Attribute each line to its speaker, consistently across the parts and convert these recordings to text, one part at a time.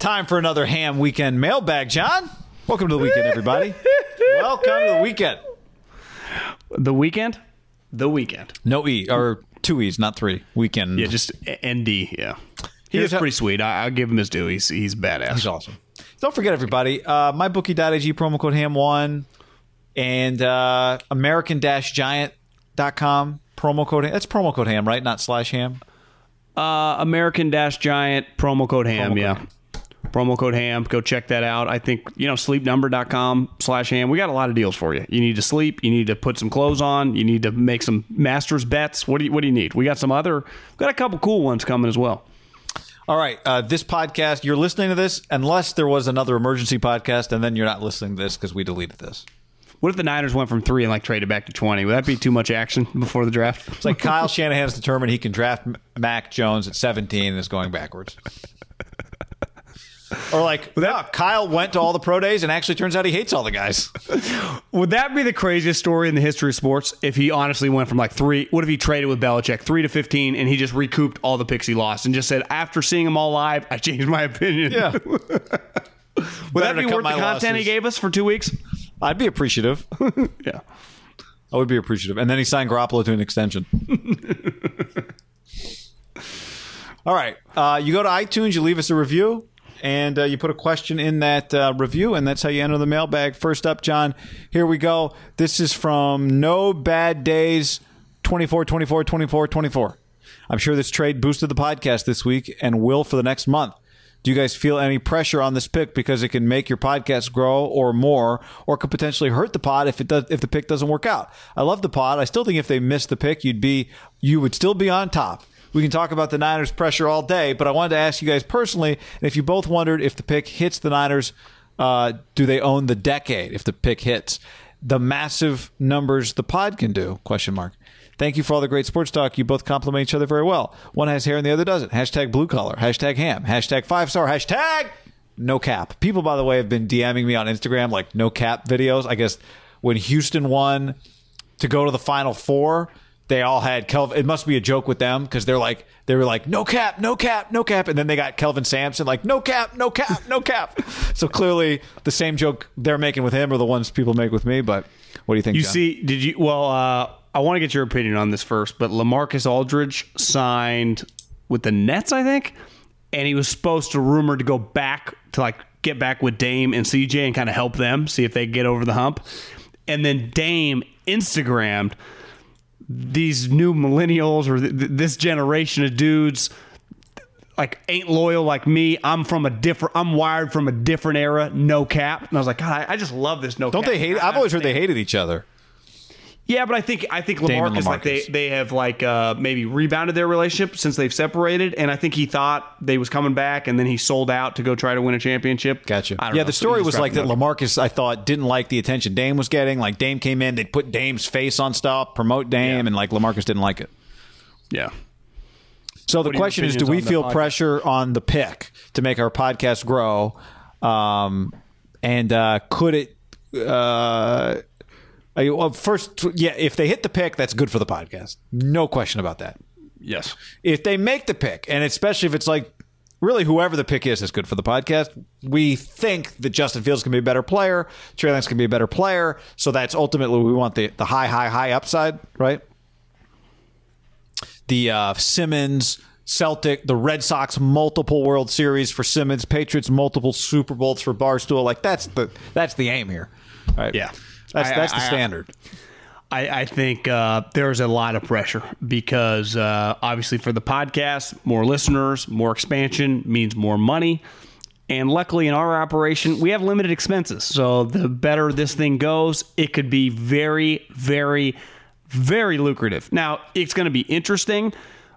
Speaker 1: Time for another ham weekend mailbag, John. Welcome to the weekend, everybody. Welcome to the weekend.
Speaker 2: The weekend? The weekend.
Speaker 1: No E, or two E's, not three. Weekend.
Speaker 2: Yeah, just ND. Yeah. He is pretty sweet. I, I'll give him his due. He's, he's badass.
Speaker 1: He's awesome. Don't forget, everybody, uh, mybookie.ag promo code ham1 and uh, american-giant.com promo code ham. That's promo code ham, right? Not slash ham.
Speaker 2: Uh, American giant promo code ham.
Speaker 1: Promo
Speaker 2: yeah.
Speaker 1: code
Speaker 2: Promo code ham. Go check that out. I think, you know, sleepnumber.com slash ham. We got a lot of deals for you. You need to sleep. You need to put some clothes on. You need to make some masters bets. What do you, what do you need? We got some other, we got a couple cool ones coming as well.
Speaker 1: All right. Uh, this podcast, you're listening to this unless there was another emergency podcast, and then you're not listening to this because we deleted this.
Speaker 2: What if the Niners went from three and like traded back to 20? Would that be too much action before the draft?
Speaker 1: It's like Kyle Shanahan's determined he can draft Mac Jones at 17 and is going backwards. Or like, yeah, Kyle went to all the pro days and actually turns out he hates all the guys.
Speaker 2: Would that be the craziest story in the history of sports if he honestly went from like three? What if he traded with Belichick three to fifteen and he just recouped all the picks he lost and just said after seeing them all live, I changed my opinion?
Speaker 1: Yeah.
Speaker 2: Would that be worth the content he gave us for two weeks?
Speaker 1: I'd be appreciative.
Speaker 2: Yeah.
Speaker 1: I would be appreciative. And then he signed Garoppolo to an extension. All right. Uh, you go to iTunes, you leave us a review, and uh, you put a question in that uh, review, and that's how you enter the mailbag. First up, John, here we go. This is from No Bad Days 24, 24, 24, 24. I'm sure this trade boosted the podcast this week and will for the next month. Do you guys feel any pressure on this pick because it can make your podcast grow or more, or could potentially hurt the pod if it does if the pick doesn't work out? I love the pod. I still think if they missed the pick, you'd be you would still be on top. We can talk about the Niners pressure all day, but I wanted to ask you guys personally, and if you both wondered if the pick hits the Niners, uh, do they own the decade if the pick hits? The massive numbers the pod can do? Question mark. Thank you for all the great sports talk. You both complement each other very well. One has hair and the other doesn't. Hashtag blue collar. Hashtag ham. Hashtag five star. Hashtag no cap. People, by the way, have been DMing me on Instagram like no cap videos. I guess when Houston won to go to the final four, they all had Kelvin. It must be a joke with them because they're like they were like no cap, no cap, no cap, and then they got Kelvin Sampson like no cap, no cap, no cap. so clearly the same joke they're making with him are the ones people make with me. But what do you think?
Speaker 2: You
Speaker 1: John?
Speaker 2: see, did you? Well, uh, I want to get your opinion on this first, but Lamarcus Aldridge signed with the Nets, I think, and he was supposed to rumored to go back to like get back with Dame and CJ and kind of help them see if they get over the hump. And then Dame Instagrammed these new millennials or th- th- this generation of dudes like ain't loyal like me. I'm from a different. I'm wired from a different era. No cap. And I was like, God, I, I just love this. No.
Speaker 1: Cap Don't
Speaker 2: cap.
Speaker 1: they hate? I've always heard they hated each other.
Speaker 2: Yeah, but I think I think
Speaker 1: Dame and
Speaker 2: Lamarcus like they they have like uh, maybe rebounded their relationship since they've separated, and I think he thought they was coming back, and then he sold out to go try to win a championship.
Speaker 1: Gotcha.
Speaker 2: I don't
Speaker 1: Yeah,
Speaker 2: know.
Speaker 1: the story
Speaker 2: he
Speaker 1: was like that.
Speaker 2: dropped him.
Speaker 1: Lamarcus, I thought, didn't like the attention Dame was getting. Like Dame came in, they'd put Dame's face on stuff, promote Dame,
Speaker 2: Yeah.
Speaker 1: and like Lamarcus didn't like it.
Speaker 2: Yeah.
Speaker 1: So the question is, do we feel
Speaker 2: podcast?
Speaker 1: pressure on the pick to make our podcast grow? Um, and uh, could it? Uh, I- well, first, yeah, if they hit the pick, that's good for the podcast. No question about that.
Speaker 2: Yes.
Speaker 1: If they make the pick, and especially if it's like really whoever the pick is is good for the podcast. We think that Justin Fields can be a better player, Trey Lance can be a better player, so that's ultimately we want the the high, high, high upside, right? The uh, Simmons. Celtic, the Red Sox multiple World Series for Simmons, Patriots multiple Super Bowls for Barstool. Like that's the that's the aim here, right?
Speaker 2: Yeah.
Speaker 1: That's
Speaker 2: I-
Speaker 1: that's
Speaker 2: I-
Speaker 1: the standard.
Speaker 2: I, I think uh, there's a lot of pressure because uh, obviously for the podcast, more listeners, more expansion means more money. And luckily in our operation, we have limited expenses. So the better this thing goes, it could be very, very, very lucrative. Now, it's going to be interesting,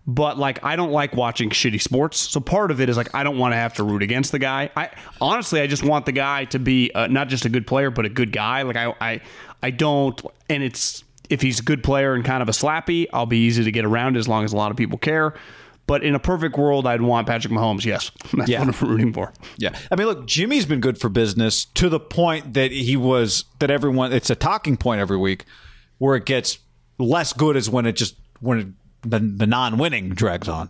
Speaker 2: but like I don't like watching shitty sports. So part of it is like I don't want to have to root against the guy. I honestly I just want the guy to be uh, not just a good player but a good guy. Like I I I don't and it's if he's a good player and kind of a slappy, I'll be easy to get around as long as a lot of people care. But in a perfect world, I'd want Patrick Mahomes. Yes, that's
Speaker 1: Yeah.
Speaker 2: what I'm rooting for.
Speaker 1: Yeah. I mean, look, Jimmy's been good for business to the point that he was, that everyone, it's a talking point every week where it gets less good is when it just, when it, the, the non winning drags on.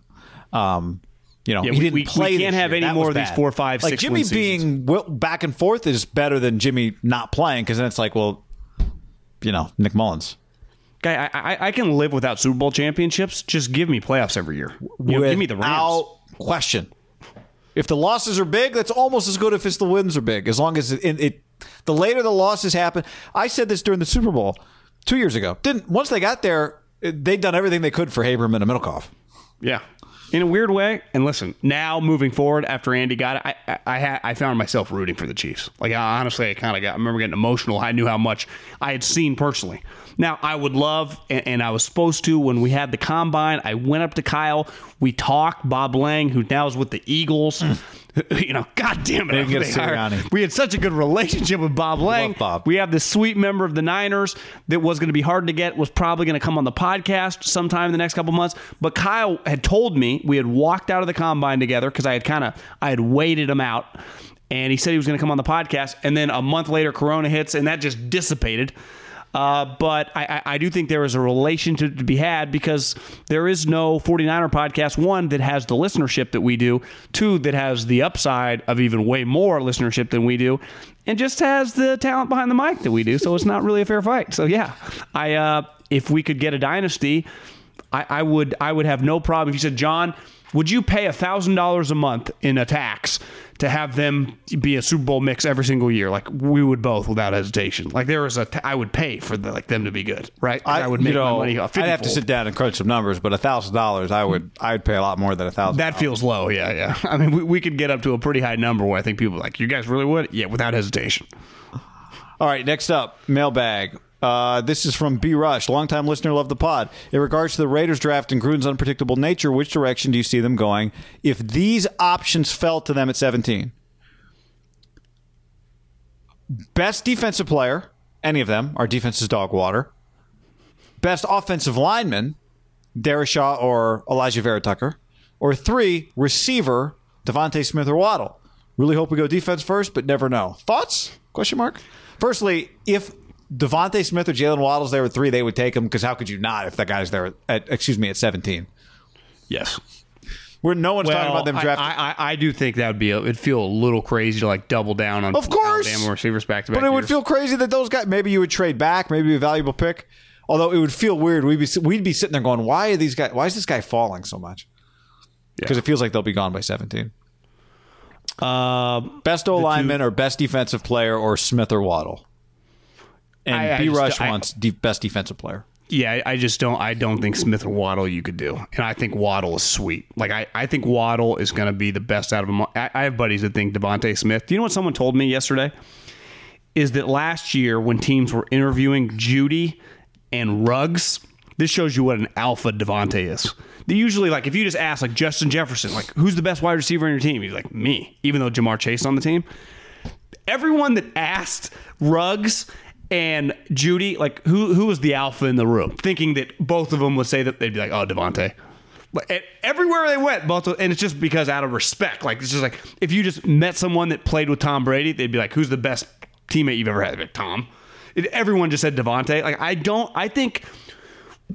Speaker 1: Um, You know,
Speaker 2: Yeah,
Speaker 1: he didn't
Speaker 2: we- we
Speaker 1: play.
Speaker 2: can't have
Speaker 1: year.
Speaker 2: any
Speaker 1: That
Speaker 2: more of these four, five,
Speaker 1: like
Speaker 2: six
Speaker 1: Jimmy being back and forth is better than Jimmy not playing because then it's like, well, you know, Nick Mullens.
Speaker 2: Guy, I, I, I can live without Super Bowl championships. Just give me playoffs every year. You know, give me the Rams.
Speaker 1: Question. If the losses are big, that's almost as good if it's the wins are big. As long as it, it, it the later the losses happen. I said this during the Super Bowl two years ago. Didn't once they got there, they'd done everything they could for Haberman and Middlekauff.
Speaker 2: Yeah. In a weird way, and listen, now moving forward after Andy got it, I I, I, had, I found myself rooting for the Chiefs. Like I, honestly, I kind of got. I remember getting emotional. I knew how much I had seen personally. Now I would love, and, and I was supposed to when we had the combine. I went up to Kyle. We talked. Bob Lang, who now is with the Eagles. You know, God damn it!
Speaker 1: They
Speaker 2: they hired- we had such a good relationship with Bob Lang.
Speaker 1: Bob.
Speaker 2: We have this sweet member of the Niners that was going to be hard to get, was probably going to come on the podcast sometime in the next couple months. But Kyle had told me we had walked out of the combine together because I had kind of I had waited him out, and he said he was going to come on the podcast. And then a month later, Corona hits, and that just dissipated. Uh, but I, I, I do think there is a relation to, to be had because there is no 49er podcast, one, that has the listenership that we do, two, that has the upside of even way more listenership than we do, and just has the talent behind the mic that we do. So it's not really a fair fight. So yeah, I uh, if we could get a dynasty, I, I would I would have no problem if you said, John, would you pay thousand dollars a month in a tax to have them be a Super Bowl mix every single year? Like we would both without hesitation. Like there is a t- I would pay for the, like them to be good, right? I, would make
Speaker 1: you know,
Speaker 2: my money off.
Speaker 1: I'd have to sit down and crunch some numbers, but a thousand dollars, I would, I'd pay a lot more than a thousand.
Speaker 2: That feels low, yeah, yeah. I mean, we, we could get up to a pretty high number where I think people are like, you guys really would? Yeah, without hesitation.
Speaker 1: All right, next up, mailbag. Uh, this is from B Rush, longtime listener, love the pod. In regards to the Raiders draft and Gruden's unpredictable nature, which direction do you see them going if these options fell to them at 17? Best defensive player, any of them, our defense is dog water. Best offensive lineman, Shaw or Alijah Vera Tucker. Or three, receiver, DeVonta Smith or Waddle. Really hope we go defense first, but never know. Thoughts? Question mark. Firstly, if DeVonta Smith or Jalen Waddle's there at three, they would take him because how could you not if that guy's there at excuse me at seventeen?
Speaker 2: Yes.
Speaker 1: Where no one's talking about them
Speaker 2: I-
Speaker 1: drafting.
Speaker 2: I, I, I do think that would be, a, it'd feel a little crazy to like double down on
Speaker 1: Of course.
Speaker 2: Alabama receivers back to back.
Speaker 1: But it would feel crazy that those guys. Maybe you would trade back. Maybe a valuable pick. Although it would feel weird. We'd be we'd be sitting there going, "Why are these guys? Why is this guy falling so much?" Because it feels like they'll be gone by seventeen.
Speaker 2: Uh,
Speaker 1: Best O lineman or best defensive player or Smith or Waddle. And
Speaker 2: I- I
Speaker 1: B Rush
Speaker 2: I-
Speaker 1: wants de- best defensive player.
Speaker 2: Yeah, I just don't. I don't think Smith or Waddle you could do, and I think Waddle is sweet. Like I, I think Waddle is going to be the best out of them. I, I have buddies that think DeVonta Smith. Do you know what someone told me yesterday? Is that last year when teams were interviewing Jeudy and Ruggs? This shows you what an alpha DeVonta is. They usually like if you just ask like Justin Jefferson, like who's the best wide receiver on your team? He's like me, even though Ja'Marr Chase on the team everyone that asked Ruggs and Jeudy, like who who was the alpha in the room, thinking that both of them would say that they'd be like, oh, DeVonta. But everywhere they went, both, and it's just because out of respect. Like it's just like if you just met someone that played with Tom Brady, they'd be like, who's the best teammate you've ever had? Like, Tom. Everyone just said DeVonta. Like I don't. I think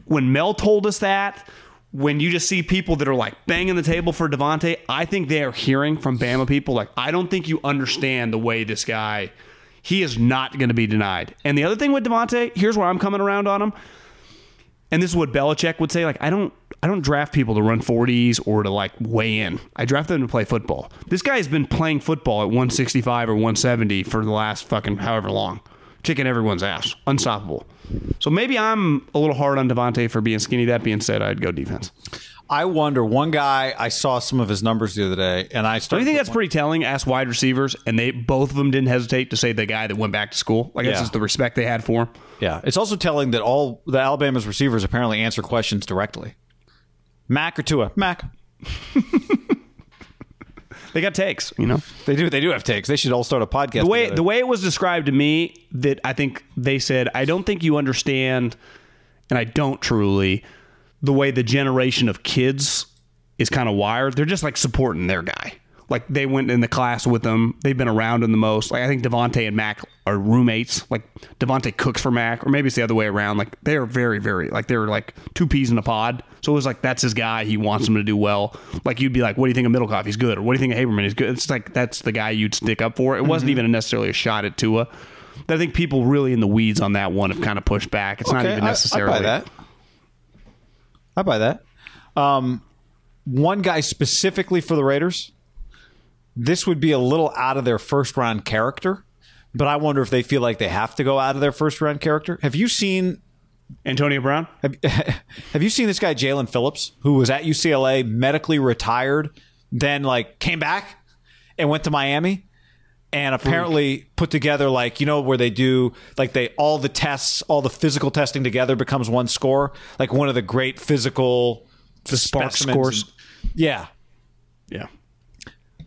Speaker 2: when Mel told us that, when you just see people that are like banging the table for DeVonta, I think they are hearing from Bama people like, I don't think you understand the way this guy, he is not going to be denied. And the other thing with DeVonta, here's where I'm coming around on him. And this is what Belichick would say. Like, I don't, I don't draft people to run 40s or to like weigh in. I draft them to play football. This guy has been playing football at 165 or 170 for the last fucking however long, kicking everyone's ass, unstoppable. So maybe I'm a little hard on DeVonta for being skinny. That being said, I'd go defense.
Speaker 1: I wonder. One guy I saw some of his numbers the other day, and I
Speaker 2: Do
Speaker 1: started.
Speaker 2: you think that's pretty telling? Ask wide receivers, and they both of them didn't hesitate to say the guy that went back to school. Like that's
Speaker 1: Yeah.
Speaker 2: just the respect they had for him.
Speaker 1: Yeah, it's also telling that all the Alabama's receivers apparently answer questions directly. Mac or Tua? Mac.
Speaker 2: They got takes, you know.
Speaker 1: They do. They do have takes. They should all start a podcast.
Speaker 2: the way
Speaker 1: together.
Speaker 2: the way it was described to me that I think they said I don't think you understand and I don't truly the way the generation of kids is kind of wired they're just like supporting their guy Like they went in the class with them. They've been around him the most. Like I think DeVonta and Mac are roommates. Like DeVonta cooks for Mac, or maybe it's the other way around. Like they are very, very like they're like two peas in a pod. So it was like that's his guy. He wants him to do well. Like you'd be like, what do you think of Middlekauff? He's good. Or what do you think of Haberman? He's good. It's like that's the guy you'd stick up for. It wasn't mm-hmm. even necessarily a shot at Tua. I think people really in the weeds on that one have kind of pushed back. It's not
Speaker 1: Okay,
Speaker 2: even
Speaker 1: I-
Speaker 2: necessarily.
Speaker 1: I, that. I buy that. Um, one guy specifically for the Raiders. This would be a little out of their first round character, but I wonder if they feel like they have to go out of their first round character. Have you seen
Speaker 2: Antonio Brown.
Speaker 1: have, have you seen this guy Jaelan Phillips, who was at UCLA, medically retired, then like came back and went to Miami, and apparently put together like you know where they do like they all the tests, all the physical testing together becomes one score, like one of the great physical
Speaker 2: The
Speaker 1: SPARQ
Speaker 2: scores.
Speaker 1: and- yeah,
Speaker 2: Yeah.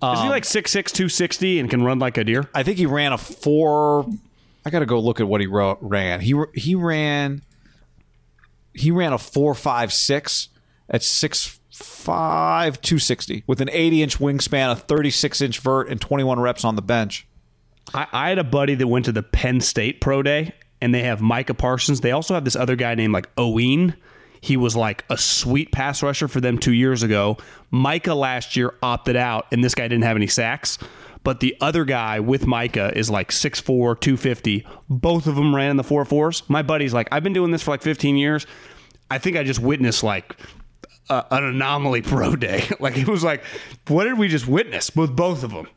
Speaker 2: Is he um, like 6'6", 260 and can run like a deer?
Speaker 1: I think he ran a four. I got to go look at what he wrote, ran. He he ran he ran a four five six at six five two sixty with an eighty inch wingspan, a thirty six inch vert, and twenty one reps on the bench.
Speaker 2: I, I had a buddy that went to the Penn State Pro Day, and they have Micah Parsons. They also have this other guy named like Oweh. He was like a sweet pass rusher for them two years ago. Micah last year opted out, and this guy didn't have any sacks. But the other guy with Micah is like 6'4, 250. Both of them ran in the 4 4s. My buddy's like, I've been doing this for like 15 years. I think I just witnessed like a, an anomaly pro day. like it was like, what did we just witness with both of them?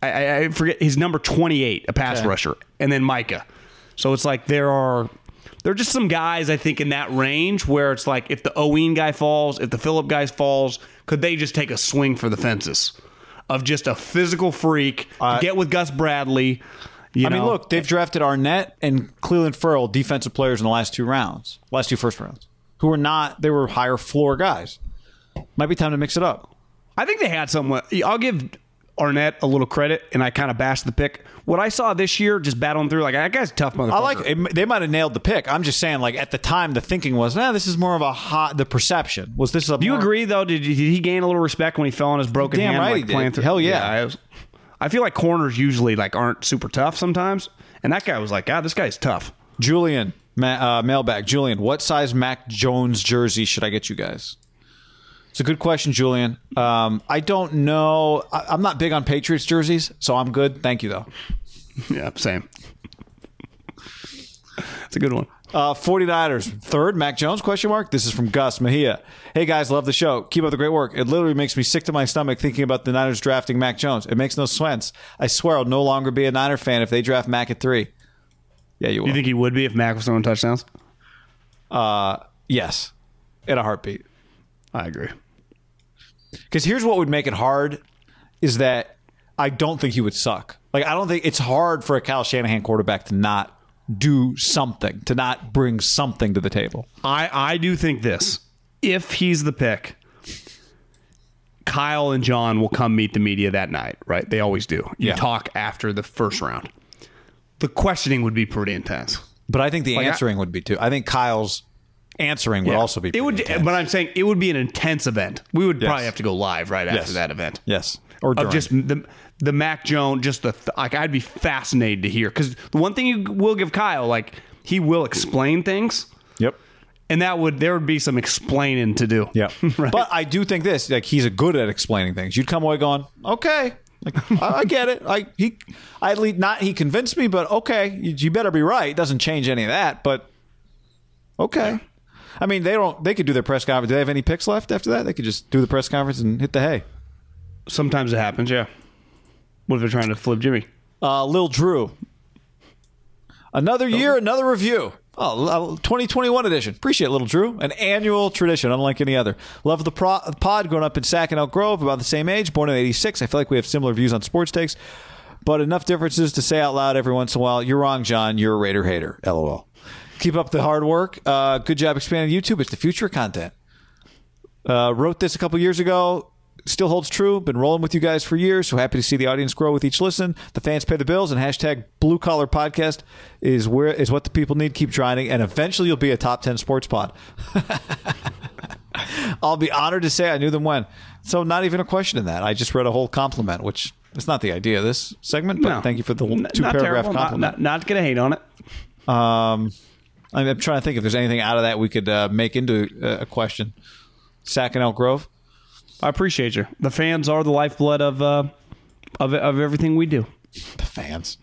Speaker 2: I, I, forget his number 28, a pass rusher, and then Micah. So it's like there are there are just some guys I think in that range where it's like if the Oweh guy falls, if the Phillip guy falls, could they just take a swing for the fences of just a physical freak? get with Gus Bradley. You
Speaker 1: I mean, look, they've drafted Arnette and Clelin Ferrell, defensive players in the last two rounds, last two first rounds, who were not they were higher floor guys. Might be time to mix it up.
Speaker 2: I think they had some. I'll give Arnette a little credit, and I kind of bashed the pick. What I saw this year, just battling through, like that guy's a tough motherfucker.
Speaker 1: I like it, they might have nailed the pick. I'm just saying, like at the time, the thinking was, nah, this is more of a hot. The perception was this. A
Speaker 2: Do you
Speaker 1: more-
Speaker 2: agree though? Did, did he gain a little respect when he fell on his broken
Speaker 1: Damn
Speaker 2: hand?
Speaker 1: right
Speaker 2: like,
Speaker 1: he did.
Speaker 2: playing through-
Speaker 1: Hell yeah.
Speaker 2: I, was- I feel like corners usually like aren't super tough sometimes, and that guy was like, God, this guy's tough.
Speaker 1: Julian, ma- uh, mailbag. Julian, what size Mac Jones jersey should I get you guys? It's a good question, Julian. Um, I don't know. I- I'm not big on Patriots jerseys, so I'm good. Thank you, though.
Speaker 2: Yeah, same. it's a good one.
Speaker 1: Uh, 49ers, third, Mac Jones, question mark. This is from Gus Mejia. Hey, guys, love the show. Keep up the great work. It literally makes me sick to my stomach thinking about the Niners drafting Mac Jones. It makes no sense. I swear I'll no longer be a Niner fan if they draft Mac at three. Yeah, you will.
Speaker 2: You think he would be if Mac was throwing touchdowns?
Speaker 1: uh, yes, in a heartbeat.
Speaker 2: I agree.
Speaker 1: Because here's what would make it hard is that I don't think he would suck. Like I don't think it's hard for a Kyle Shanahan quarterback to not do something, to not bring something to the table.
Speaker 2: I I do think this. If he's the pick, Kyle and John will come meet the media that night, right? They always do. You
Speaker 1: Yeah.
Speaker 2: talk after the first round. The questioning would be pretty intense.
Speaker 1: But I think the
Speaker 2: Like, I-
Speaker 1: answering would be too. I think Kyle's answering would also be.
Speaker 2: It would,
Speaker 1: intense.
Speaker 2: but I'm saying it would be an intense event. We would
Speaker 1: Yes.
Speaker 2: probably have to go live right after
Speaker 1: Yes.
Speaker 2: that event.
Speaker 1: yes, or
Speaker 2: Of just the the Mac Jones, just the th- like I'd be fascinated to hear because the one thing you will give Kyle, like he will explain things,
Speaker 1: yep.
Speaker 2: and that would there would be some explaining to do.
Speaker 1: Yeah,
Speaker 2: Right.
Speaker 1: but I do think this like he's a good at explaining things. You'd come away going, okay, like I, I get it. I he, I at least not he convinced me, but okay, you, you better be right. It doesn't change any of that, but okay. I mean, they don't. They could do their press conference. Do they have any picks left after that? They could just do the press conference and hit the hay.
Speaker 2: Sometimes it happens. Yeah. What if they're trying to flip Jimmy?
Speaker 1: Uh, Lil Drew. Another year, another review. Oh, 2021 edition. Appreciate it, Little Drew. An annual tradition, unlike any other. Love the pro- pod. Growing up in Sac and Elk Grove, about the same age. Born in '86. I feel like we have similar views on sports takes, but enough differences to say out loud every once in a while. You're wrong, John. You're a Raider hater. LOL. Keep up the hard work. Uh, good job expanding YouTube. It's the future content. Uh, wrote this a couple years ago. Still holds true. Been rolling with you guys for years. So happy to see the audience grow with each listen. The fans pay the bills, and hashtag Blue Collar Podcast is where is what the people need. Keep trying, and eventually you'll be a top ten sports pod. I'll be honored to say I knew them when. So not even a question in that. I just read a whole compliment, which is not the idea of this segment. But
Speaker 2: No.
Speaker 1: thank you for the two
Speaker 2: not
Speaker 1: paragraph
Speaker 2: terrible, not-
Speaker 1: compliment.
Speaker 2: Not, not, gonna hate on it.
Speaker 1: Um, I'm, I'm trying to think if there's anything out of that we could uh, make into a, a question. Sac and Elk Grove.
Speaker 2: I appreciate you. The fans are the lifeblood of uh, of of everything we do.
Speaker 1: The fans.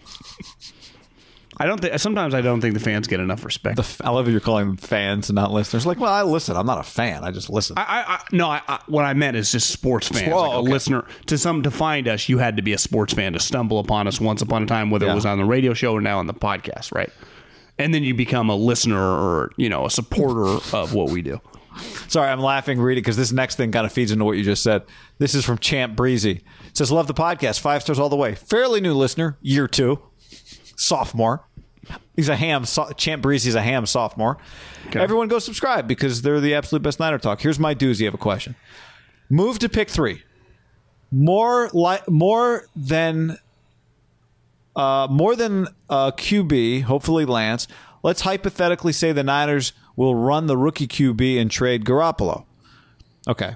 Speaker 2: I don't think. Sometimes I don't think the fans get enough respect.
Speaker 1: F- I love that you're calling them fans and not listeners. Like, well, I listen. I'm not a fan. I just listen.
Speaker 2: I, I, I no, I, I, what I meant is just sports fans.
Speaker 1: Oh,
Speaker 2: like a listener to some to find us, you had to be a sports fan to stumble upon us once upon a time, whether
Speaker 1: Yeah.
Speaker 2: it was on the radio show or now on the podcast, right? And then you become a listener or you know a supporter of what we do.
Speaker 1: Sorry, I'm laughing reading because this next thing kind of feeds into what you just said. This is from Champ Breezy. It says, Love the podcast. Five stars all the way. Fairly new listener, year two, sophomore. He's a ham. So- Champ Breezy's a ham sophomore. Everyone go subscribe because they're the absolute best Niner talk. Here's my doozy of a question. Move to pick three. More li- more than uh, more than uh, QB, hopefully Lance. Let's hypothetically say the Niners will run the rookie QB and trade Garoppolo. Okay.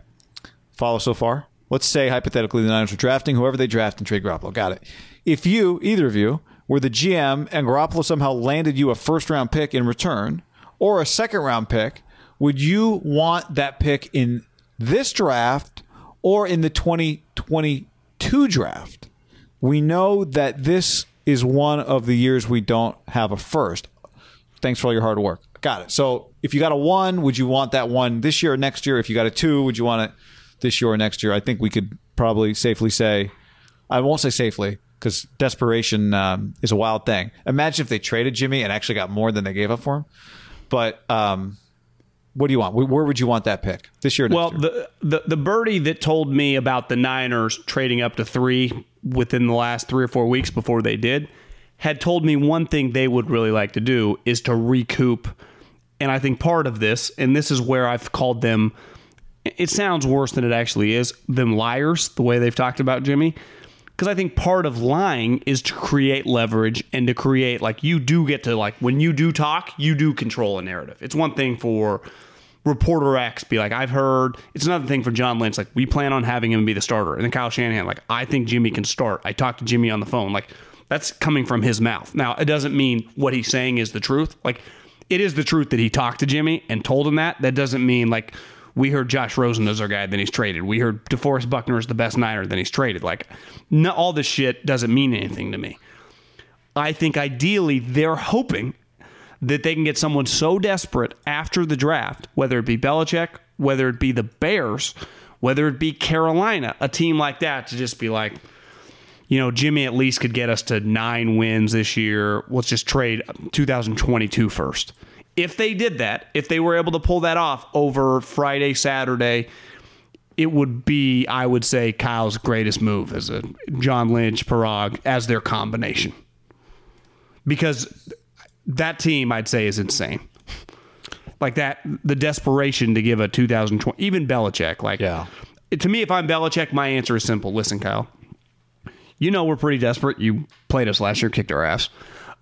Speaker 1: Follow so far? Let's say hypothetically the Niners are drafting whoever they draft and trade Garoppolo. Got it. If you, either of you, were the GM and Garoppolo somehow landed you a first round pick in return or a second round pick, would you want that pick in this draft or in the 2022 draft? We know that this is one of the years we don't have a first. Thanks for all your hard work. Got it. So if you got a one, would you want that one this year or next year? If you got a two, would you want it this year or next year? I think we could probably safely say, I won't say safely because desperation um, is a wild thing. Imagine if they traded Jimmy and actually got more than they gave up for him. But um, what do you want? Where would you want that pick this year? Or next
Speaker 2: Well,
Speaker 1: year?
Speaker 2: the, the the birdie that told me about the Niners trading up to three within the last three or four weeks before they did had told me one thing they would really like to do is to recoup. And I think part of this, and this is where I've called them, it sounds worse than it actually is, them liars, the way they've talked about Jimmy. Because I think part of lying is to create leverage and to create, like, you do get to, like, when you do talk, you do control a narrative. It's one thing for reporter X be like, I've heard. It's another thing for John Lynch, like, we plan on having him be the starter. And then Kyle Shanahan, like, I think Jimmy can start. I talked to Jimmy on the phone. Like, that's coming from his mouth. Now, it doesn't mean what he's saying is the truth. Like, it is the truth that he talked to Jimmy and told him that. That doesn't mean, like, we heard Josh Rosen is our guy, then he's traded. We heard DeForest Buckner is the best Niner, then he's traded. Like, all this shit doesn't mean anything to me. I think ideally they're hoping that they can get someone so desperate after the draft, whether it be Belichick, whether it be the Bears, whether it be Carolina, a team like that to just be like, you know, Jimmy at least could get us to nine wins this year. Let's just trade 2022 first. If they did that, if they were able to pull that off over Friday, Saturday, it would be, I would say, Kyle's greatest move as a John Lynch, Paraag as their combination. Because that team, I'd say, is insane. Like that, the desperation to give a 2020, even Belichick. Like,
Speaker 1: Yeah.
Speaker 2: to me, if I'm Belichick, my answer is simple. Listen, Kyle, you know we're pretty desperate. You played us last year, kicked our ass.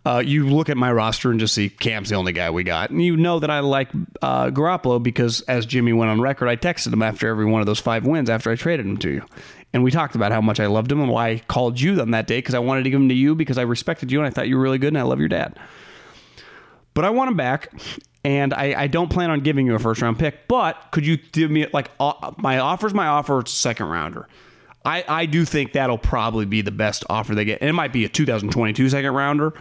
Speaker 2: Uh, you look at my roster and just see Cam's the only guy we got, and you know that I like uh, Garoppolo because, as Jimmy went on record, I texted him after every one of those five wins after I traded him to you, and we talked about how much I loved him and why I called you on that day because I wanted to give him to you because I respected you and I thought you were really good and I love your dad. But I want him back, and I, I don't plan on giving you a first round pick. But could you give me like uh, my offer's my offer? It's a second rounder. I, I do think that'll probably be the best offer they get. And it might be a 2022 second rounder,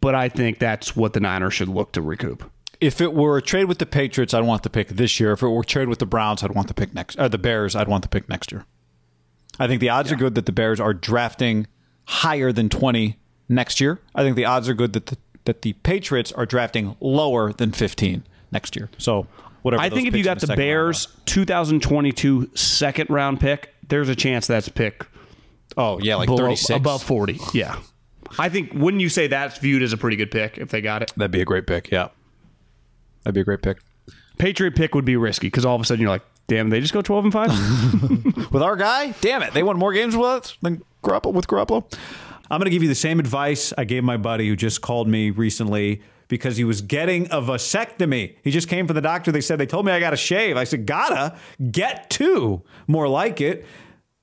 Speaker 2: but I think that's what the Niners should look to recoup.
Speaker 1: If it were a trade with the Patriots, I'd want the pick this year. If it were a trade with the Browns, I'd want the pick next. Uh, the Bears, I'd want the pick next year. I think the odds are good that the Bears are drafting higher than twenty next year. I think the odds are good that the, that the Patriots are drafting lower than fifteen next year. So whatever.
Speaker 2: I think if you got the
Speaker 1: round
Speaker 2: Bears 2022 second round pick, there's a chance that's pick
Speaker 1: oh yeah, like
Speaker 2: below,
Speaker 1: thirty six
Speaker 2: above 40. Yeah. I think, wouldn't you say that's viewed as a pretty good pick if they got it?
Speaker 1: That'd be a great pick. Yeah, that'd be a great pick.
Speaker 2: Patriot pick would be risky because all of a sudden you're like, damn, they just go 12 and 5?
Speaker 1: with our guy. Damn it, they won more games with us than Garoppolo with Garoppolo.
Speaker 3: I'm going to give you the same advice I gave my buddy who just called me recently
Speaker 1: because he was getting a vasectomy. He just came from the doctor. They said, they told me I got to shave. I said, gotta get two, more like it.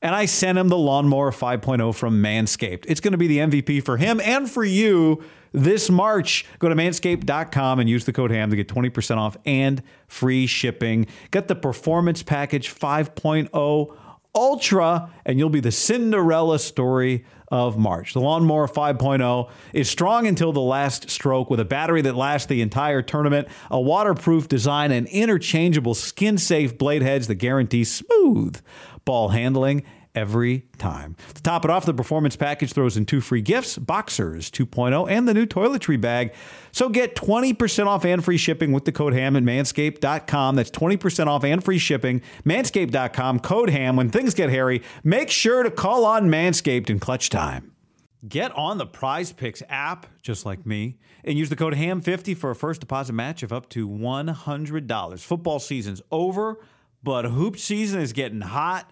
Speaker 1: And I sent him the Lawnmower 5.0 from Manscaped. It's going to be the MVP for him and for you this March. Go to manscaped.com and use the code HAM to get 20% off and free shipping. Get the Performance Package 5.0 Ultra, and you'll be the Cinderella story of March. The Lawnmower 5.0 is strong until the last stroke with a battery that lasts the entire tournament, a waterproof design, and interchangeable skin safe blade heads that guarantee smooth ball handling every time. To top it off, the performance package throws in two free gifts Boxers 2.0 and the new toiletry bag. So get 20% off and free shipping with the code HAM at manscaped.com. That's 20% off and free shipping. Manscaped.com, code HAM. When things get hairy, make sure to call on Manscaped in clutch time. Get on the Prize Picks app, just like me, and use the code HAM50 for a first deposit match of up to $100. Football season's over, but hoop season is getting hot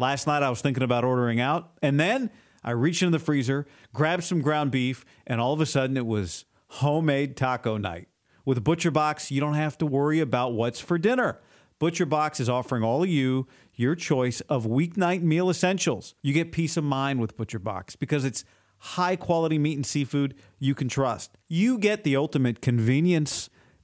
Speaker 1: Last night I was thinking about ordering out, and then I reached into the freezer, grabbed some ground beef, and all of a sudden it was homemade taco night. With Butcher Box, you don't have to worry about what's for dinner. Butcher Box is offering all of you your choice of weeknight meal essentials. You get peace of mind with Butcher Box because it's high quality meat and seafood you can trust. You get the ultimate convenience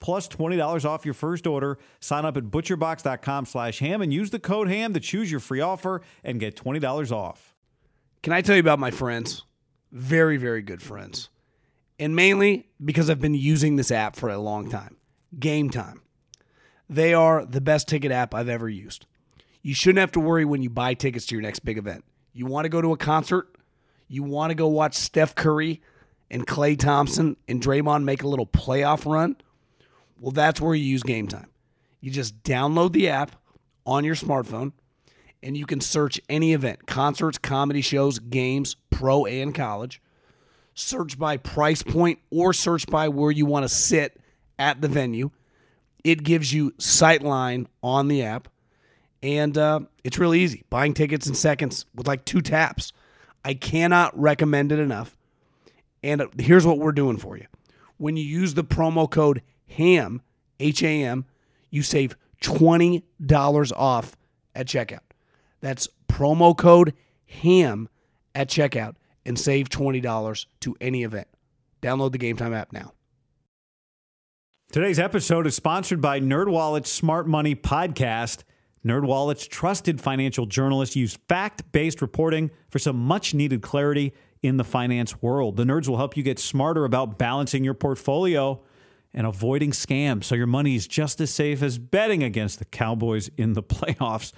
Speaker 1: plus $20 off your first order. Sign up at butcherbox.com slash ham and use the code ham to choose your free offer and get $20 off.
Speaker 2: Can I tell you about my friends? Very, very good friends. And mainly because I've been using this app for a long time. Game Time. They are the best ticket app I've ever used. You shouldn't have to worry when you buy tickets to your next big event. You want to go to a concert? You want to go watch Steph Curry and Klay Thompson and Draymond make a little playoff run? Well, that's where you use Game Time. You just download the app on your smartphone and you can search any event concerts, comedy shows, games, pro and college. Search by price point or search by where you want to sit at the venue. It gives you sightline on the app. And uh, it's really easy. Buying tickets in seconds with like two taps. I cannot recommend it enough. And uh, here's what we're doing for you. When you use the promo code HAM, H A M, you save $20 off at checkout. That's promo code HAM at checkout and save $20 to any event. Download the Game Time app now.
Speaker 1: Today's episode is sponsored by NerdWallet's Smart Money Podcast. NerdWallet's trusted financial journalists use fact-based reporting for some much-needed clarity in the finance world. The nerds will help you get smarter about balancing your portfolio and avoiding scams so your money is just as safe as betting against the Cowboys in the playoffs.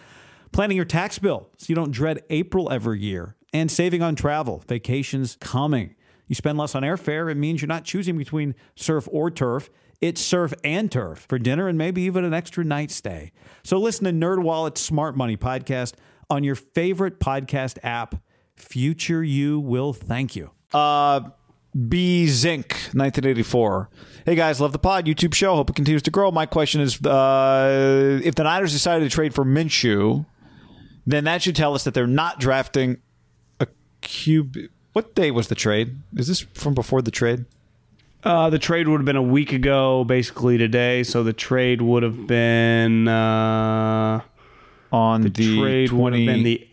Speaker 1: Planning your tax bill so you don't dread April every year, and saving on travel, vacations coming. You spend less on airfare, it means you're not choosing between surf or turf. It's surf and turf for dinner and maybe even an extra night stay. So listen to NerdWallet's Smart Money podcast on your favorite podcast app. Future you will thank you. Uh, B Zinc, 1984. Hey guys, love the pod, YouTube show. Hope it continues to grow. My question is uh, if the Niners decided to trade for Minshew, then that should tell us that they're not drafting a QB. What day was the trade? Is this from before the trade?
Speaker 2: Uh, the trade would have been a week ago, basically today. So the trade would have been uh,
Speaker 1: On the, the
Speaker 2: trade would have been the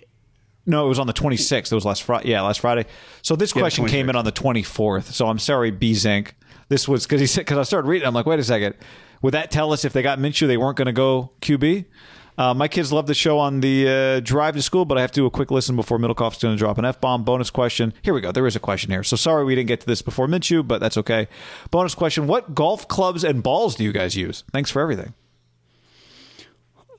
Speaker 1: No, it was on the 26th. It was last Friday. Yeah, last Friday. So this
Speaker 2: the
Speaker 1: question came in on the 24th. So I'm sorry, B Zinc. This was because he said because I started reading. I'm like, wait a second. Would that tell us if they got Minshew, they weren't going to go QB? Uh, my kids love the show on the uh, drive to school, but I have to do a quick listen before Middlekauff's going to drop an F bomb. Bonus question. Here we go. There is a question here. So sorry we didn't get to this before Minshew, but that's okay. Bonus question. What golf clubs and balls do you guys use? Thanks for everything.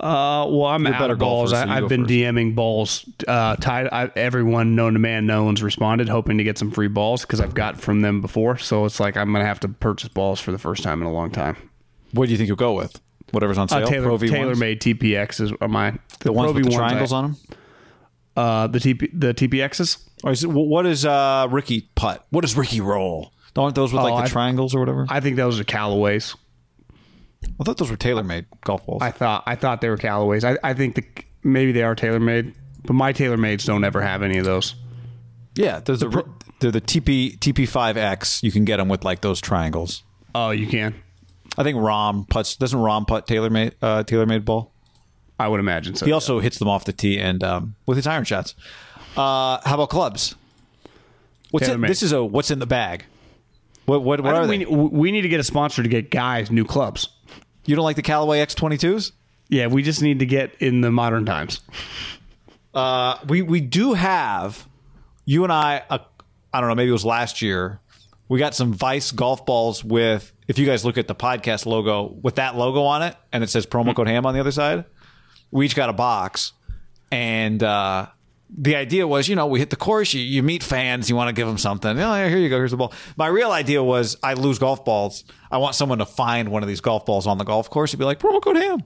Speaker 2: Uh, well, I'm out
Speaker 1: better
Speaker 2: of balls.
Speaker 1: golfer, so you
Speaker 2: I,
Speaker 1: go
Speaker 2: I've been
Speaker 1: first.
Speaker 2: DMing balls. Uh, tied. I, everyone known to man, no one's responded, hoping to get some free balls because I've got from them before. So it's like I'm gonna have to purchase balls for the first time in a long time.
Speaker 1: What do you think you'll go with? Whatever's on
Speaker 2: Uh,
Speaker 1: sale.
Speaker 2: Taylor,
Speaker 1: Pro V1s?
Speaker 2: TaylorMade TPXs are mine.
Speaker 1: The ones
Speaker 2: Pro
Speaker 1: with the
Speaker 2: V1s I-
Speaker 1: triangles on them?
Speaker 2: Uh, the TP the TPXs.
Speaker 1: Or is it, what is uh, Ricky putt? What is Ricky roll? Aren't those with like the
Speaker 2: I-
Speaker 1: triangles or whatever? I,
Speaker 2: I think those are Callaways.
Speaker 1: Thought those were TaylorMade golf balls.
Speaker 2: I thought I thought they were Callaways. I, I think the, maybe they are TaylorMade, but my tailor mades don't ever have any of those.
Speaker 1: yeah, there's a, they're the TP TP5X. You can get them with like those triangles.
Speaker 2: Oh, you can.
Speaker 1: I think Rahm puts doesn't Rahm put TaylorMade uh, TaylorMade ball.
Speaker 2: I would imagine so.
Speaker 1: He also hits them off the tee and um, with his iron shots. Uh, how about clubs? What's in,
Speaker 2: Tailor-made.
Speaker 1: this is a what's in the bag? What what, what are
Speaker 2: think
Speaker 1: they?
Speaker 2: we, we need to get a sponsor to get guys new clubs.
Speaker 1: You don't like the Callaway X22s?
Speaker 2: Yeah, we just need to get in the modern times.
Speaker 1: Uh, we we do have you and I. Uh, I don't know. Maybe it was last year. We got some Vice golf balls with. If you guys look at the podcast logo with that logo on it, and it says promo code Ham on the other side, we each got a box, and uh, the idea was, you know, we hit the course, you, you meet fans, you want to give them something. Oh, yeah, here you go, here's the ball. My real idea was, I lose golf balls. I want someone to find one of these golf balls on the golf course and be like, promo code Ham.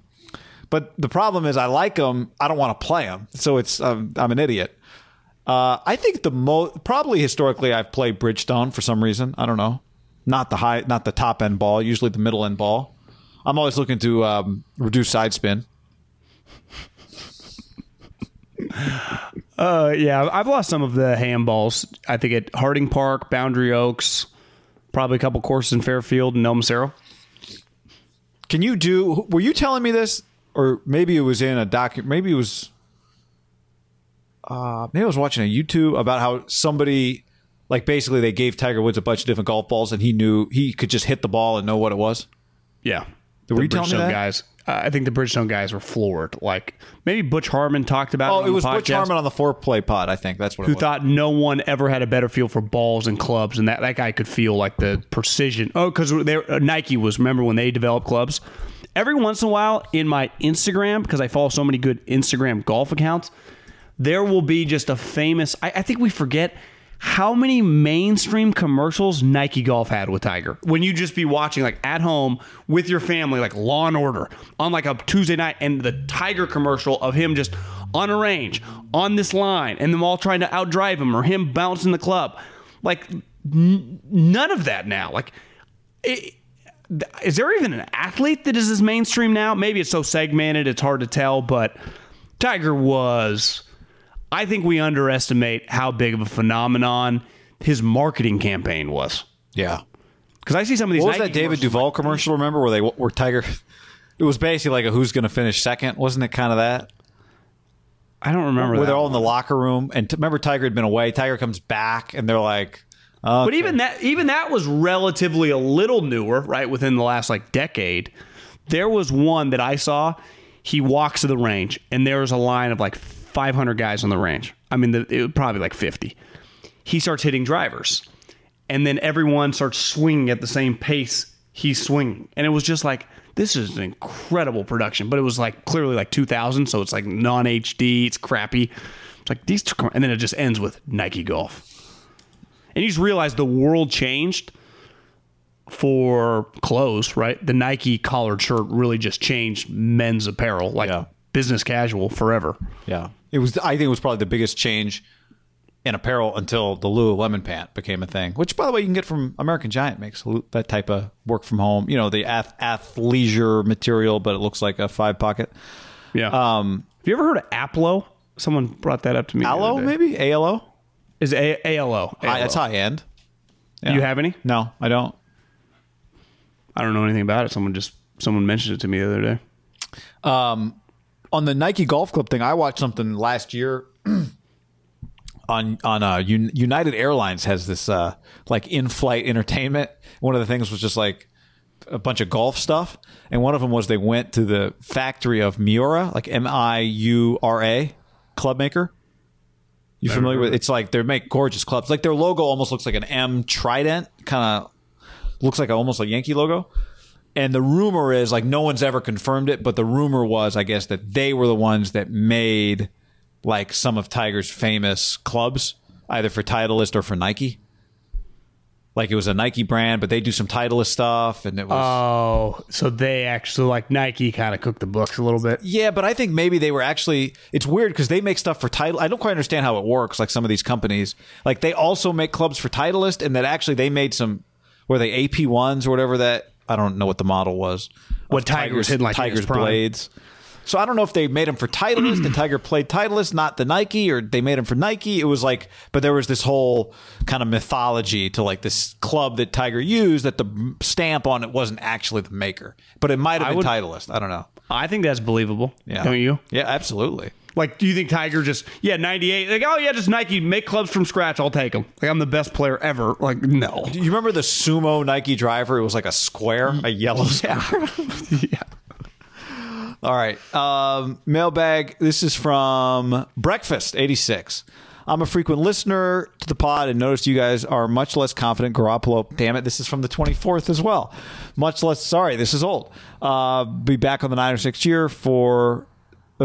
Speaker 1: But the problem is, I like them. I don't want to play them, so it's um, I'm an idiot. Uh, I think the most probably historically I've played Bridgestone for some reason. I don't know, not the high, not the top end ball. Usually the middle end ball. I'm always looking to um, reduce side spin.
Speaker 2: Uh, yeah, I've lost some of the handballs. I think at Harding Park, Boundary Oaks, probably a couple courses in Fairfield and El Macero.
Speaker 1: Can you do? Were you telling me this, or maybe it was in a doc? Maybe it was. Uh, maybe I was watching a YouTube about how somebody, like, basically they gave Tiger Woods a bunch of different golf balls, and he knew he could just hit the ball and know what it was.
Speaker 2: Yeah.
Speaker 1: Were
Speaker 2: the
Speaker 1: you telling me
Speaker 2: Bridgestone guys. Uh, I think the Bridgestone guys were floored. Like maybe Butch Harmon talked about.
Speaker 1: Oh,
Speaker 2: it,
Speaker 1: it was
Speaker 2: the
Speaker 1: Butch Harmon on the foreplay pod. I think that's what
Speaker 2: who
Speaker 1: it was.
Speaker 2: thought no one ever had a better feel for balls and clubs, and that that guy could feel like the precision. Oh, because uh, Nike was remember when they developed clubs. Every once in a while, in my Instagram, because I follow so many good Instagram golf accounts, there will be just a famous. I, I think we forget how many mainstream commercials Nike Golf had with Tiger. When you just be watching like at home with your family, like Law and Order on like a Tuesday night, and the Tiger commercial of him just on a range on this line, and them all trying to outdrive him or him bouncing the club. Like n- none of that now. Like. It, is there even an athlete that is as mainstream now? Maybe it's so segmented, it's hard to tell, but Tiger was. I think we underestimate how big of a phenomenon his marketing campaign was.
Speaker 1: Yeah.
Speaker 2: Because I see some of these.
Speaker 1: What was
Speaker 2: Nike
Speaker 1: that David Duval commercial? Remember where they were Tiger? It was basically like a who's going to finish second, wasn't it? Kind of that
Speaker 2: I don't remember
Speaker 1: where
Speaker 2: that.
Speaker 1: they're all in the locker room, and t- remember Tiger had been away. Tiger comes back, and they're like, oh,
Speaker 2: But even that, even that was relatively a little newer, right? Within the last like decade, there was one that I saw. He walks to the range, and there was a line of like 500 guys on the range. I mean, the, it was probably like 50. He starts hitting drivers, and then everyone starts swinging at the same pace he's swinging, and it was just like this is an incredible production. But it was like clearly like 2000, so it's like non HD. It's crappy. It's like these, two- and then it just ends with Nike Golf. And you just realize the world changed for clothes, right? The Nike collared shirt really just changed men's apparel, like
Speaker 1: Yeah.
Speaker 2: business casual forever.
Speaker 1: yeah, it was. I think it was probably the biggest change in apparel until the Lululemon pant became a thing. Which, by the way, you can get from American Giant makes that type of work from home. You know, the ath- athleisure material, but it looks like a five pocket.
Speaker 2: Yeah. Um, Have you ever heard of Aplo? Someone brought that up to me. the other
Speaker 1: Aloe,
Speaker 2: day.
Speaker 1: maybe A L O.
Speaker 2: Is A- ALO.
Speaker 1: High, that's high end.
Speaker 2: You have any?
Speaker 1: No, I don't.
Speaker 2: I don't know anything about it. Someone just someone mentioned it to me the other day.
Speaker 1: Um, on the Nike Golf Club thing, I watched something last year. on on uh, Un- United Airlines has this uh, like in-flight entertainment. One of the things was just like a bunch of golf stuff, and one of them was they went to the factory of Miura, like M I U R A, club maker. You familiar with? It's like they make gorgeous clubs. Like their logo almost looks like an M trident, kind of looks like a, almost a Yankee logo. And the rumor is like no one's ever confirmed it, but the rumor was, I guess, that they were the ones that made like some of Tiger's famous clubs, either for Titleist or for Nike. Like it was a Nike brand, but they do some Titleist stuff, and it was
Speaker 2: Oh, so they actually like Nike kind of cooked the books a little bit.
Speaker 1: yeah. But I think maybe they were actually. It's weird because they make stuff for Title. I don't quite understand how it works. Like some of these companies, like they also make clubs for Titleist, and that actually they made some. Were they AP ones or whatever that? I don't know what the model was.
Speaker 2: What
Speaker 1: of
Speaker 2: Tiger like,
Speaker 1: Tiger's blades. So I don't know if they made them for Titleist and Tiger played Titleist, not the Nike, or they made them for Nike. It was like, but there was this whole kind of mythology to like this club that Tiger used that the stamp on it wasn't actually the maker, but it might have been
Speaker 2: would-
Speaker 1: Titleist. I don't know.
Speaker 2: I think that's believable.
Speaker 1: Yeah.
Speaker 2: Don't you?
Speaker 1: Yeah, absolutely.
Speaker 2: Like, do you think Tiger just yeah ninety eight? Like, oh yeah, just Nike make clubs from scratch. I'll take them. Like, I'm the best player ever. Like, no.
Speaker 1: Do you remember the sumo Nike driver? It was like a square, a yellow square.
Speaker 2: yeah.
Speaker 1: All right. Um, mailbag. This is from Breakfast 86. I'm a frequent listener to the pod and noticed you guys are much less confident. Garoppolo, damn it, this is from the 24th as well. Much less, sorry, this is old. Uh, be back on the Niners next year for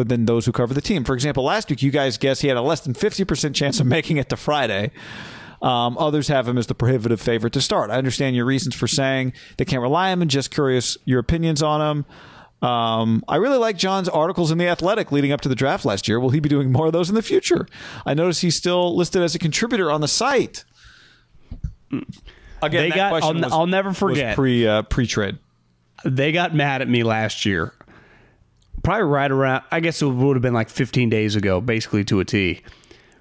Speaker 1: than those who cover the team. For example, last week you guys guessed he had a less than 50% chance of making it to Friday. Um, others have him as the prohibitive favorite to start. I understand your reasons for saying they can't rely on him and just curious your opinions on him. Um, I really like John's articles in The Athletic leading up to the draft last year. Will he be doing more of those in the future? I notice he's still listed as a contributor on the site. Again,
Speaker 2: They
Speaker 1: that
Speaker 2: got-
Speaker 1: question
Speaker 2: I'll-
Speaker 1: was-
Speaker 2: I'll never forget.
Speaker 1: pre uh, pre trade.
Speaker 2: They got mad at me last year. Probably right around. I guess it would have been like 15 days ago, basically to a T.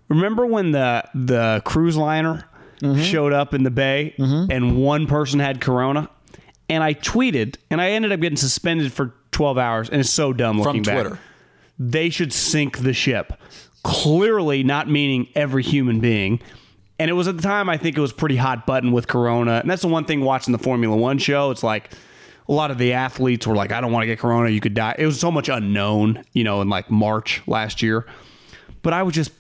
Speaker 2: Remember when the the cruise liner
Speaker 1: Mm-hmm.
Speaker 2: showed up in the bay and one person had corona? And I tweeted, and I ended up getting suspended for 12 hours. And it's so dumb looking back.
Speaker 1: Twitter.
Speaker 2: They should sink the ship. Clearly, not meaning every human being. And it was at the time I think it was pretty hot button with Corona. And that's the one thing watching the Formula One show. It's like a lot of the athletes were like, I don't want to get Corona. You could die. It was so much unknown, you know, in like March last year. But I was just,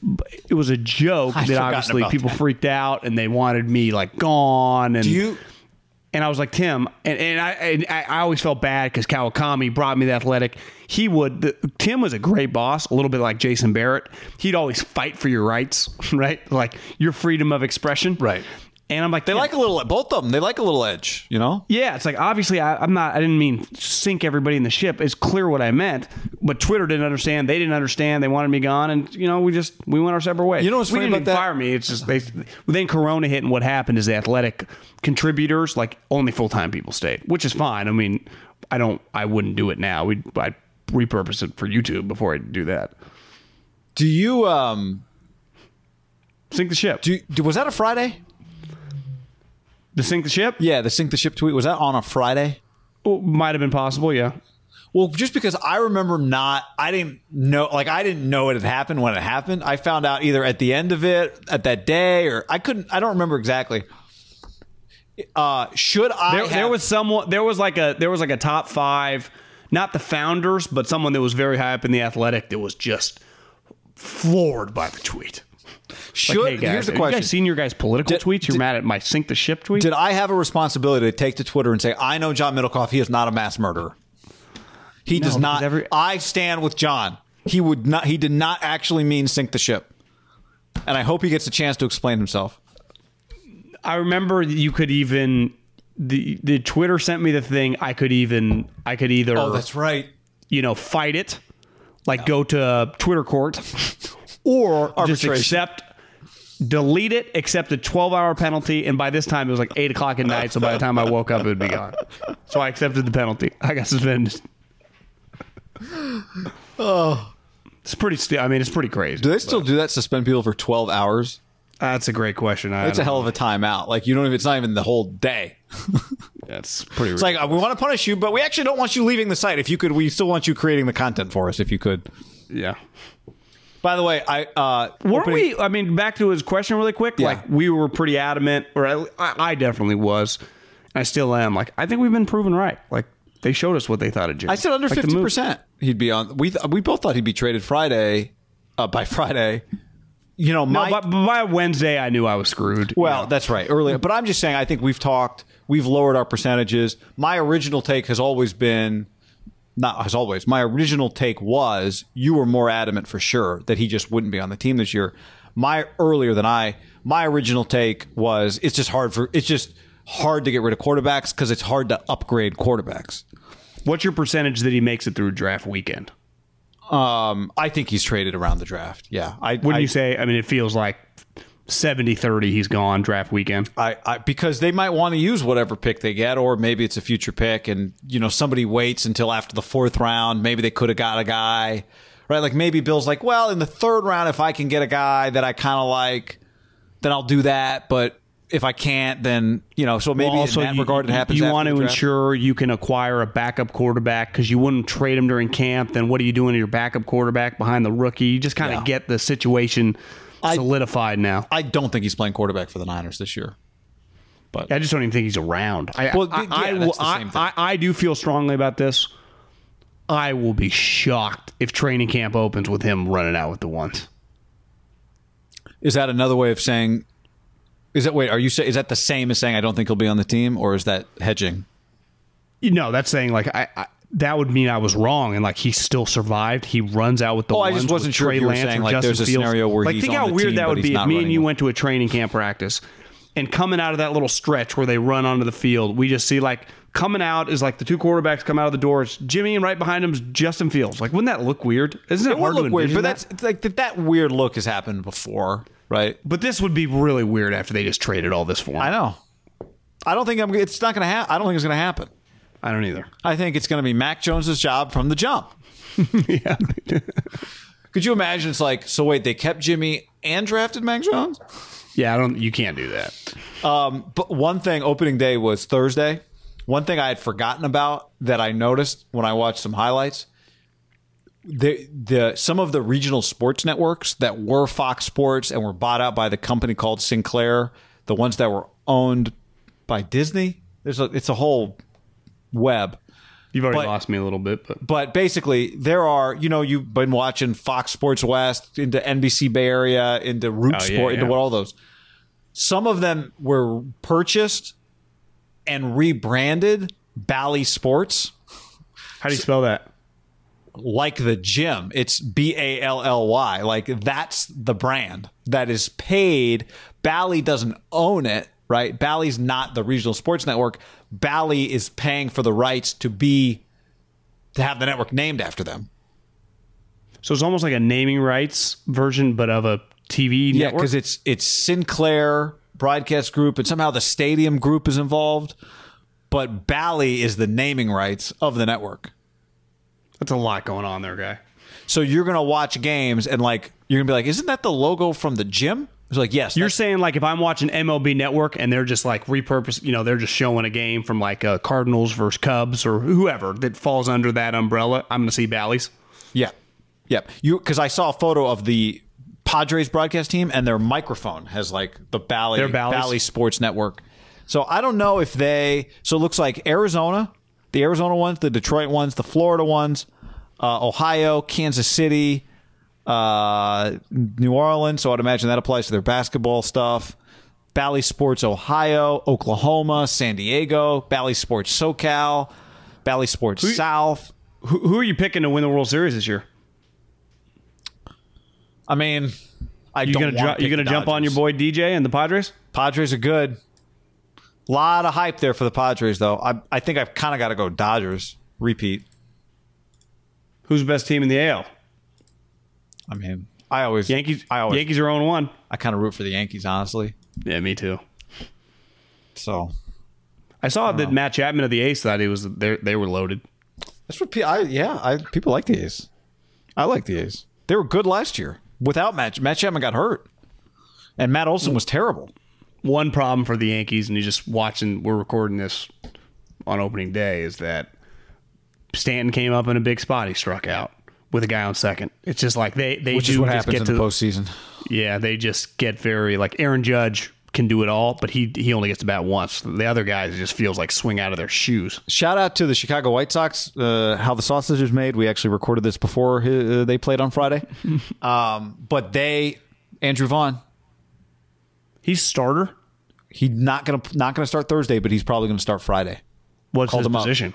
Speaker 2: it was a joke
Speaker 1: I'd
Speaker 2: that obviously people
Speaker 1: that.
Speaker 2: freaked out and they wanted me like gone. And
Speaker 1: Do you?
Speaker 2: and I was like Tim, and, and I and I I always felt bad because Kawakami brought me the athletic. He would. The, Tim was a great boss, a little bit like Jason Barrett. He'd always fight for your rights, right? Like your freedom of expression,
Speaker 1: Right.
Speaker 2: And I'm like,
Speaker 1: They like a little. Both of them. They like a little edge. You know.
Speaker 2: yeah, it's like obviously I, I'm not. I didn't mean sink everybody in the ship. It's clear what I meant, but Twitter didn't understand. They didn't understand. They wanted me gone, and you know we just we went our separate ways.
Speaker 1: You know what's
Speaker 2: we
Speaker 1: funny
Speaker 2: didn't
Speaker 1: about that?
Speaker 2: fire me. It's just they then Corona hit, and what happened is the athletic contributors, like only full time people, stayed, which is fine. I mean, I don't. I wouldn't do it now. We'd I'd repurpose it for YouTube before I do that.
Speaker 1: Do you? Um.
Speaker 2: Sink the ship.
Speaker 1: Do, you- do was that a Friday?
Speaker 2: To sink the ship?
Speaker 1: Yeah, the sink the ship tweet was that on a Friday?
Speaker 2: Well, might have been possible. Yeah.
Speaker 1: Well, just because I remember not, I didn't know, like I didn't know it had happened when it happened. I found out either at the end of it, at that day, or I couldn't. I don't remember exactly. Uh, should I?
Speaker 2: there,
Speaker 1: have-
Speaker 2: there was someone there was like a there was like a top five not the founders but someone that was very high up in the athletic that was just floored by the tweet
Speaker 1: Should
Speaker 2: like, hey guys,
Speaker 1: here's the
Speaker 2: have you
Speaker 1: question:
Speaker 2: guys seen your guys political
Speaker 1: Did-
Speaker 2: tweets you're
Speaker 1: did-
Speaker 2: mad at my sink the ship tweet
Speaker 1: Did I have a responsibility to take to Twitter and say, "I know John Middlekauff. He is not a mass murderer. He does not."
Speaker 2: every-
Speaker 1: I stand with John. He would not. He did not actually mean sink the ship. And I hope he gets a chance to explain himself.
Speaker 2: I remember you could even the the Twitter sent me the thing I could even I could either
Speaker 1: Oh, that's right.
Speaker 2: you know fight it like go to Twitter court or just accept delete it accept a 12 hour penalty and by this time it was like 8 o'clock at night so by the time I woke up it would be gone so I accepted the penalty I got suspended oh it's pretty sti- I mean it's pretty crazy
Speaker 1: Do they still do that? Suspend people for twelve hours?
Speaker 2: That's a great question. I
Speaker 1: It's a hell of a timeout. Like you don't even. It's not even the whole day.
Speaker 2: That's pretty.
Speaker 1: It's like uh, we want to punish you, but we actually don't want you leaving the site. If you could, we still want you creating the content for us. If you could.
Speaker 2: yeah.
Speaker 1: By the way, I uh,
Speaker 2: Weren't
Speaker 1: opening-
Speaker 2: we? I mean, back to his question really quick.
Speaker 1: Yeah.
Speaker 2: Like we were pretty adamant, or I, I definitely was. and I still am. Like I think we've been proven right. Like they showed us what they thought of Jimmy.
Speaker 1: I said under
Speaker 2: Like, the
Speaker 1: fifty
Speaker 2: move-
Speaker 1: percent. He'd be on. We th- we both thought he'd be traded Friday. Uh, by Friday, you know, my
Speaker 2: but, but by Wednesday, I knew I was screwed. you
Speaker 1: Well,
Speaker 2: know.
Speaker 1: that's right. Earlier, but I'm just saying. I think we've talked. We've lowered our percentages. My original take has always been, not as always. My original take was you were more adamant for sure that he just wouldn't be on the team this year. My earlier than I. My original take was it's just hard for it's just hard to get rid of quarterbacks because it's hard to upgrade quarterbacks.
Speaker 2: what's your percentage that he makes it through draft weekend?
Speaker 1: Um, I think he's traded around the draft. Yeah, I
Speaker 2: Wouldn't
Speaker 1: I,
Speaker 2: you say? I mean, it feels like 70-30 He's gone draft weekend.
Speaker 1: I, I because they might want to use whatever pick they get, or maybe it's a future pick, and you know somebody waits until after the fourth round. Maybe they could have got a guy, right? Like maybe Bill's like, well, in the third round, if I can get a guy that I kind of like, then I'll do that. But if I can't, then you know, so maybe
Speaker 2: Well, also,
Speaker 1: in that
Speaker 2: you,
Speaker 1: regard, it happens.
Speaker 2: You want to ensure you can acquire a backup quarterback because you wouldn't trade him during camp. Then what are you doing to your backup quarterback behind the rookie? You just kind of
Speaker 1: Yeah.
Speaker 2: get the situation solidified now.
Speaker 1: I don't think he's playing quarterback for the Niners this year. But
Speaker 2: I just don't even think he's around. I,
Speaker 1: Well,
Speaker 2: I,
Speaker 1: yeah,
Speaker 2: I,
Speaker 1: that's
Speaker 2: I. I, I do feel strongly about this. I will be shocked if training camp opens with him running out with the ones.
Speaker 1: is that another way of saying? Is that wait? Are you say is that the same as saying I don't think he'll be on the team, or is that hedging?
Speaker 2: You know, that's saying like I, I that would mean I was wrong and like he still survived. He runs out with the.
Speaker 1: Oh, I just wasn't sure if you were
Speaker 2: Lance
Speaker 1: saying, like,
Speaker 2: Justin
Speaker 1: there's a
Speaker 2: Fields.
Speaker 1: scenario where
Speaker 2: like
Speaker 1: he's
Speaker 2: think
Speaker 1: on
Speaker 2: how
Speaker 1: the
Speaker 2: weird
Speaker 1: team,
Speaker 2: that
Speaker 1: but
Speaker 2: would
Speaker 1: he's
Speaker 2: be if
Speaker 1: not
Speaker 2: me and
Speaker 1: running
Speaker 2: you went to a training camp practice and coming out of that little stretch where they run onto the field, we just see like coming out is like the two quarterbacks come out of the doors, Jimmy and right behind him is Justin Fields. Like, wouldn't that look weird? Isn't it,
Speaker 1: It would
Speaker 2: hard to
Speaker 1: look weird,
Speaker 2: envision
Speaker 1: but
Speaker 2: that?
Speaker 1: that's it's like that, that weird look has happened before, right?
Speaker 2: But this would be really weird after they just traded all this for him.
Speaker 1: I know. I don't think I'm. It's not going to happen. I don't think it's going to happen.
Speaker 2: I don't either.
Speaker 1: I think it's going to be Mac Jones's job from the jump.
Speaker 2: yeah.
Speaker 1: Could you imagine? It's like, so wait, they kept Jimmy and drafted Mac Jones.
Speaker 2: yeah, I don't. You can't do that.
Speaker 1: Um, but one thing, opening day was Thursday. One thing I had forgotten about that I noticed when I watched some highlights. The the some of the regional sports networks that were Fox Sports and were bought out by the company called Sinclair, the ones that were owned by Disney. There's a it's a whole web.
Speaker 2: You've already
Speaker 1: But-
Speaker 2: lost me a little bit, but
Speaker 1: But basically, there are you know you've been watching Fox Sports West into NBC Bay Area into Root
Speaker 2: Oh, yeah,
Speaker 1: Sport into
Speaker 2: yeah.
Speaker 1: what all those. Some of them were purchased and rebranded Bally Sports,
Speaker 2: how do you spell that?
Speaker 1: like the gym. It's B A L L Y. Like that's the brand that is paid. Bally doesn't own it, right? Bally's not the regional sports network. Bally is paying for the rights to be to have the network named after them.
Speaker 2: So it's almost like a naming rights version, but of a TV network.
Speaker 1: Yeah, because it's it's Sinclair Broadcast Group, and somehow the Stadium Group is involved. But Bally is the naming rights of the network.
Speaker 2: That's a lot going on there, guy.
Speaker 1: So you're gonna watch games, and like you're gonna be like, "Isn't that the logo from the gym?" It's like, "Yes."
Speaker 2: You're saying like if I'm watching MLB Network and they're just like repurpose, you know, they're just showing a game from like uh, Cardinals versus Cubs or whoever that falls under that umbrella. I'm going to see Bally's.
Speaker 1: yeah, yeah. You because I saw a photo of the Padres broadcast team, and their microphone has like the Bally
Speaker 2: Bally's?
Speaker 1: Bally Sports Network. So I don't know if they. So it looks like Arizona, the Arizona ones, the Detroit ones, the Florida ones, uh, Ohio, Kansas City, uh, New Orleans. So I'd imagine that applies to their basketball stuff. Bally Sports Ohio, Oklahoma, San Diego, Bally Sports SoCal, Bally Sports South.
Speaker 2: Who, who are you picking to win the World Series this year?
Speaker 1: I mean, I
Speaker 2: You
Speaker 1: don't
Speaker 2: gonna ju- you gonna jump on your boy DJ and the Padres?
Speaker 1: Padres are good. A lot of hype there for the Padres, though. I I think I've kind of got to go Dodgers. Repeat.
Speaker 2: Who's the best team in the AL?
Speaker 1: I mean, I always
Speaker 2: Yankees.
Speaker 1: I always
Speaker 2: Yankees are 0 1.
Speaker 1: I kind of root for the Yankees, honestly.
Speaker 2: Yeah, me too.
Speaker 1: So
Speaker 2: I saw that Matt Chapman of the A's thought he was they they were loaded.
Speaker 1: that's what pe- I yeah. I people like the A's. I like the A's. They were good last year without Matt. Matt Chapman got hurt. And Matt Olson was terrible.
Speaker 2: One problem for the Yankees, and you just watching. We're recording this on opening day. Is that Stanton came up in a big spot. He struck out with a guy on second. It's just like they they
Speaker 1: Which
Speaker 2: do
Speaker 1: is what
Speaker 2: just
Speaker 1: happens
Speaker 2: get
Speaker 1: in
Speaker 2: to
Speaker 1: the postseason.
Speaker 2: Yeah, they just get very like Aaron Judge can do it all, but he he only gets to bat once. The other guys just feels like swing out of their shoes.
Speaker 1: Shout out to the Chicago White Sox. Uh, how the sausage is made. We actually recorded this before uh, they played on Friday. um, but they, Andrew Vaughn,
Speaker 2: He's starter.
Speaker 1: he's not gonna not gonna start Thursday, but he's probably gonna start Friday.
Speaker 2: What's
Speaker 1: Called
Speaker 2: his
Speaker 1: him up.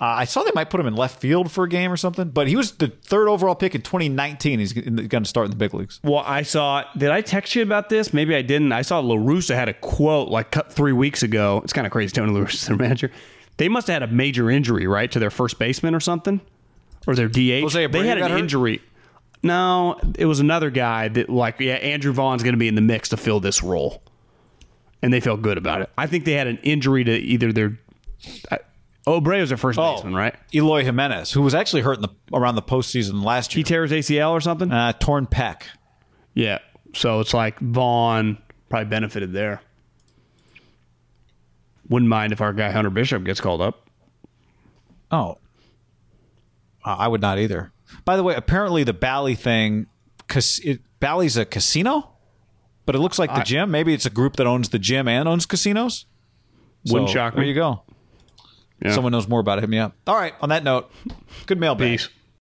Speaker 1: Uh, I saw they might put him in left field for a game or something, but he was the third overall pick in 2019. He's going to start in the big leagues.
Speaker 2: Well, I saw. Did I text you about this? Maybe I didn't. I saw La Russa had a quote like cut three weeks ago. It's kind of crazy. Tony La Russa is their manager. They must have had a major injury, right, to their first baseman or something, or their DH.
Speaker 1: Jose
Speaker 2: they had an
Speaker 1: hurt?
Speaker 2: injury. No, it was another guy that like yeah, Andrew Vaughn's going to be in the mix to fill this role, and they felt good about it. I think they had an injury to either their. Abreu was their first baseman, right?
Speaker 1: Eloy Jimenez, who was actually hurt in the around the postseason last year.
Speaker 2: He tears ACL or something.
Speaker 1: uh, torn pec.
Speaker 2: Yeah. So it's like Vaughn probably benefited there. Wouldn't mind if our guy Hunter Bishop gets called up.
Speaker 1: Oh, Uh, I would not either. By the way, apparently the Bally thing, cause it, Bally's a casino, but it looks like the gym. Maybe it's a group that owns the gym and owns casinos.
Speaker 2: Wouldn't
Speaker 1: So,
Speaker 2: shock
Speaker 1: There
Speaker 2: me.
Speaker 1: you go.
Speaker 2: Yeah.
Speaker 1: Someone knows more about it. Hit me up. All right. On that note, good mailbag.
Speaker 2: Peace.